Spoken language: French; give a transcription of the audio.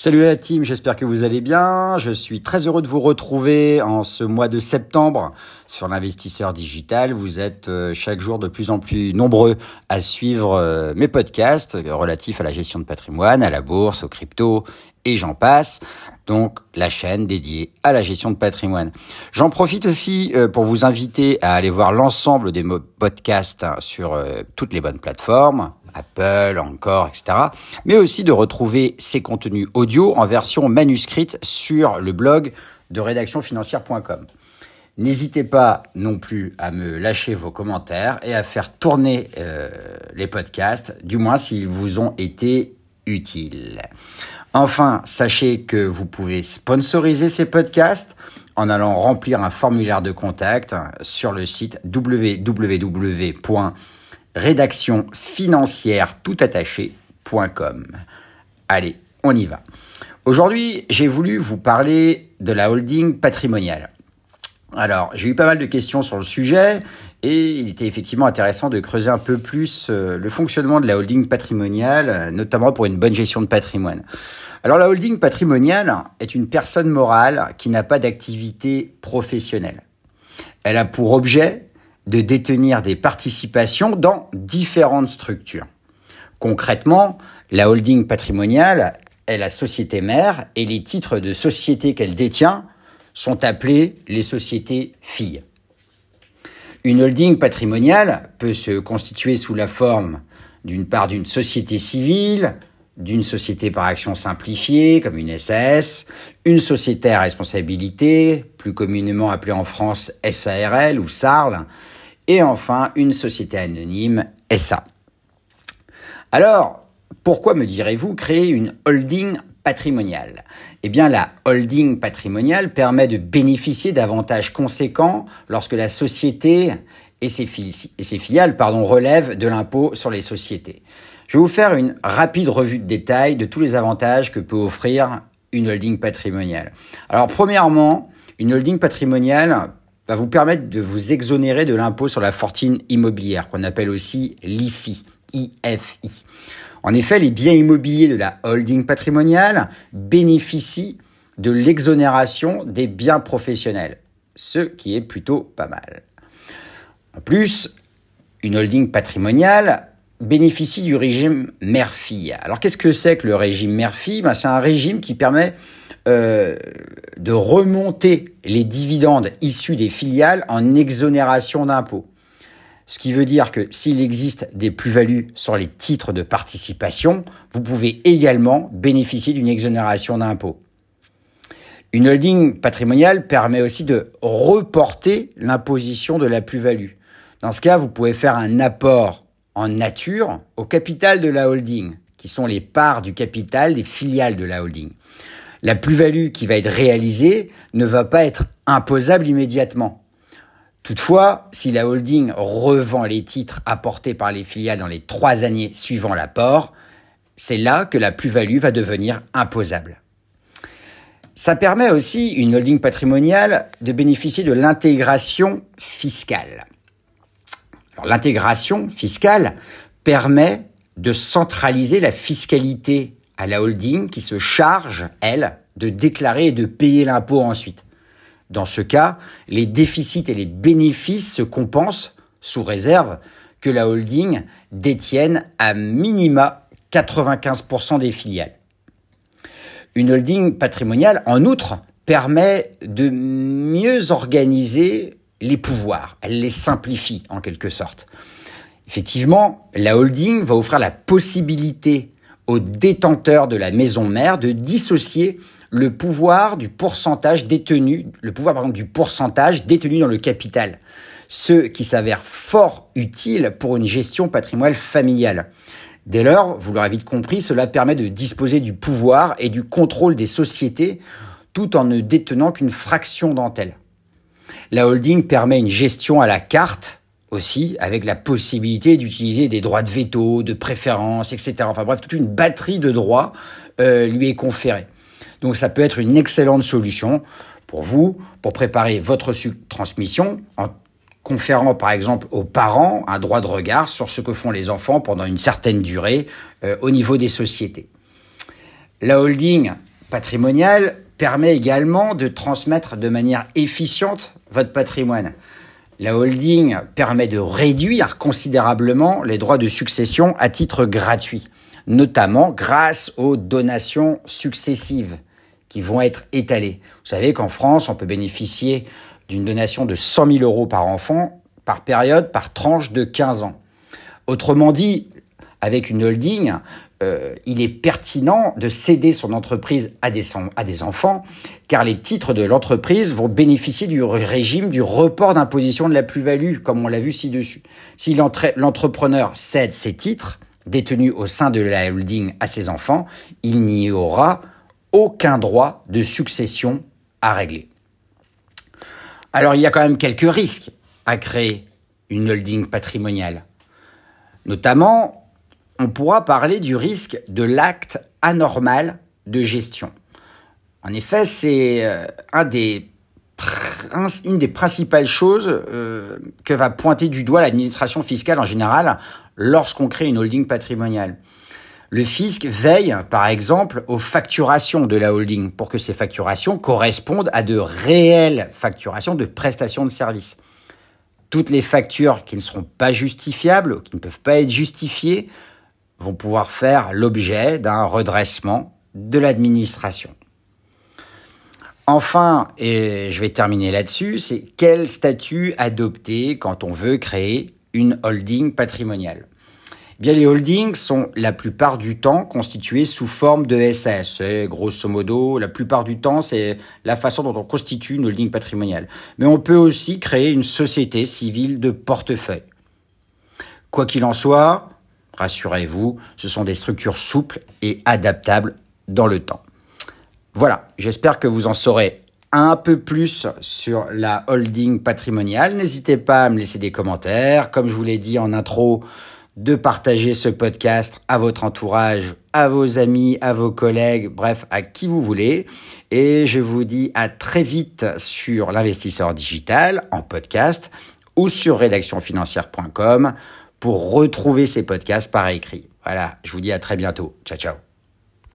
Salut la team, j'espère que vous allez bien. Je suis très heureux de vous retrouver en ce mois de septembre sur l'investisseur digital. Vous êtes euh, chaque jour de plus en plus nombreux à suivre euh, mes podcasts relatifs à la gestion de patrimoine, à la bourse, aux cryptos et j'en passe. Donc la chaîne dédiée à la gestion de patrimoine. J'en profite aussi euh, pour vous inviter à aller voir l'ensemble des podcasts hein, sur toutes les bonnes plateformes, Apple, encore, etc. Mais aussi de retrouver ces contenus audio en version manuscrite sur le blog de rédactionfinancière.com. N'hésitez pas non plus à me lâcher vos commentaires et à faire tourner euh, les podcasts, du moins s'ils vous ont été utiles. Enfin, sachez que vous pouvez sponsoriser ces podcasts en allant remplir un formulaire de contact sur le site www rédaction financière tout attaché.com. Allez, on y va. Aujourd'hui, j'ai voulu vous parler de la holding patrimoniale. Alors, j'ai eu pas mal de questions sur le sujet et il était effectivement intéressant de creuser un peu plus euh, le fonctionnement de la holding patrimoniale, notamment pour une bonne gestion de patrimoine. Alors, la holding patrimoniale est une personne morale qui n'a pas d'activité professionnelle. Elle a pour objet de détenir des participations dans différentes structures. Concrètement, la holding patrimoniale est la société mère et les titres de société qu'elle détient sont appelés les sociétés filles. Une holding patrimoniale peut se constituer sous la forme d'une part d'une société civile, d'une société par action simplifiée comme une SAS, une société à responsabilité, plus communément appelée en France SARL ou SARL, et enfin une société anonyme SA. Alors, pourquoi me direz-vous créer une holding patrimoniale? Eh bien, la holding patrimoniale permet de bénéficier d'avantages conséquents lorsque la société et ses, filiales relèvent de l'impôt sur les sociétés. Je vais vous faire une rapide revue de détail de tous les avantages que peut offrir une holding patrimoniale. Alors, premièrement, une holding patrimoniale va vous permettre de vous exonérer de l'impôt sur la fortune immobilière, qu'on appelle aussi l'IFI. IFI. En effet, les biens immobiliers de la holding patrimoniale bénéficient de l'exonération des biens professionnels, ce qui est plutôt pas mal. En plus, une holding patrimoniale bénéficie du régime mère-fille. Alors qu'est-ce que c'est que le régime mère-fille? Ben, C'est un régime qui permet euh, de remonter les dividendes issus des filiales en exonération d'impôts. Ce qui veut dire que s'il existe des plus-values sur les titres de participation, vous pouvez également bénéficier d'une exonération d'impôts. Une holding patrimoniale permet aussi de reporter l'imposition de la plus-value. Dans ce cas, vous pouvez faire un apport en nature au capital de la holding, qui sont les parts du capital des filiales de la holding la plus-value qui va être réalisée ne va pas être imposable immédiatement. Toutefois, si la holding revend les titres apportés par les filiales dans les trois années suivant l'apport, c'est là que la plus-value va devenir imposable. Ça permet aussi, une holding patrimoniale, de bénéficier de l'intégration fiscale. l'intégration fiscale permet de centraliser la fiscalité à la holding qui se charge, elle, de déclarer et de payer l'impôt ensuite. Dans ce cas, les déficits et les bénéfices se compensent sous réserve que la holding détienne à minima 95% des filiales. Une holding patrimoniale, en outre, permet de mieux organiser les pouvoirs. Elle les simplifie en quelque sorte. Effectivement, la holding va offrir la possibilité au détenteur de la maison mère de dissocier le pouvoir du pourcentage détenu, le pouvoir par du pourcentage détenu dans le capital, ce qui s'avère fort utile pour une gestion patrimoniale familiale. Dès lors, vous l'aurez vite compris, cela permet de disposer du pouvoir et du contrôle des sociétés tout en ne détenant qu'une fraction d'entre elles. La holding permet une gestion à la carte aussi, avec la possibilité d'utiliser des droits de veto, de préférence, etc. Enfin bref, toute une batterie de droits euh, lui est conférée. Donc ça peut être une excellente solution pour vous, pour préparer votre transmission en conférant par exemple aux parents un droit de regard sur ce que font les enfants pendant une certaine durée euh, au niveau des sociétés. La holding patrimonial permet également de transmettre de manière efficiente votre patrimoine. La holding permet de réduire considérablement les droits de succession à titre gratuit, notamment grâce aux donations successives qui vont être étalées. Vous savez qu'en France, on peut bénéficier d'une donation de 100 000 euros par enfant, par période, par tranche de 15 ans. Autrement dit, avec une holding, euh, il est pertinent de céder son entreprise à des, à des enfants, car les titres de l'entreprise vont bénéficier du régime du report d'imposition de la plus-value, comme on l'a vu ci-dessus. Si l'entrepreneur cède ses titres détenus au sein de la holding à ses enfants, il n'y aura aucun droit de succession à régler. Alors il y a quand même quelques risques à créer une holding patrimoniale. Notamment, on pourra parler du risque de l'acte anormal de gestion. En effet, c'est euh, une des principales choses euh, que va pointer du doigt l'administration fiscale en général lorsqu'on crée une holding patrimoniale. Le fisc veille, par exemple, aux facturations de la holding pour que ces facturations correspondent à de réelles facturations de prestations de services. Toutes les factures qui ne seront pas justifiables, qui ne peuvent pas être justifiées, vont pouvoir faire l'objet d'un redressement de l'administration. Enfin, et je vais terminer là-dessus, c'est quel statut adopter quand on veut créer une holding patrimoniale eh Bien, les holdings sont la plupart du temps constitués sous forme de SS. grosso modo, la plupart du temps, c'est la façon dont on constitue une holding patrimoniale. Mais on peut aussi créer une société civile de portefeuille. Quoi qu'il en soit, Rassurez-vous, ce sont des structures souples et adaptables dans le temps. Voilà, j'espère que vous en saurez un peu plus sur la holding patrimoniale. N'hésitez pas à me laisser des commentaires. Comme je vous l'ai dit en intro, de partager ce podcast à votre entourage, à vos amis, à vos collègues, bref, à qui vous voulez. Et je vous dis à très vite sur l'investisseur digital en podcast ou sur rédactionfinancière.com pour retrouver ces podcasts par écrit. Voilà, je vous dis à très bientôt. Ciao, ciao.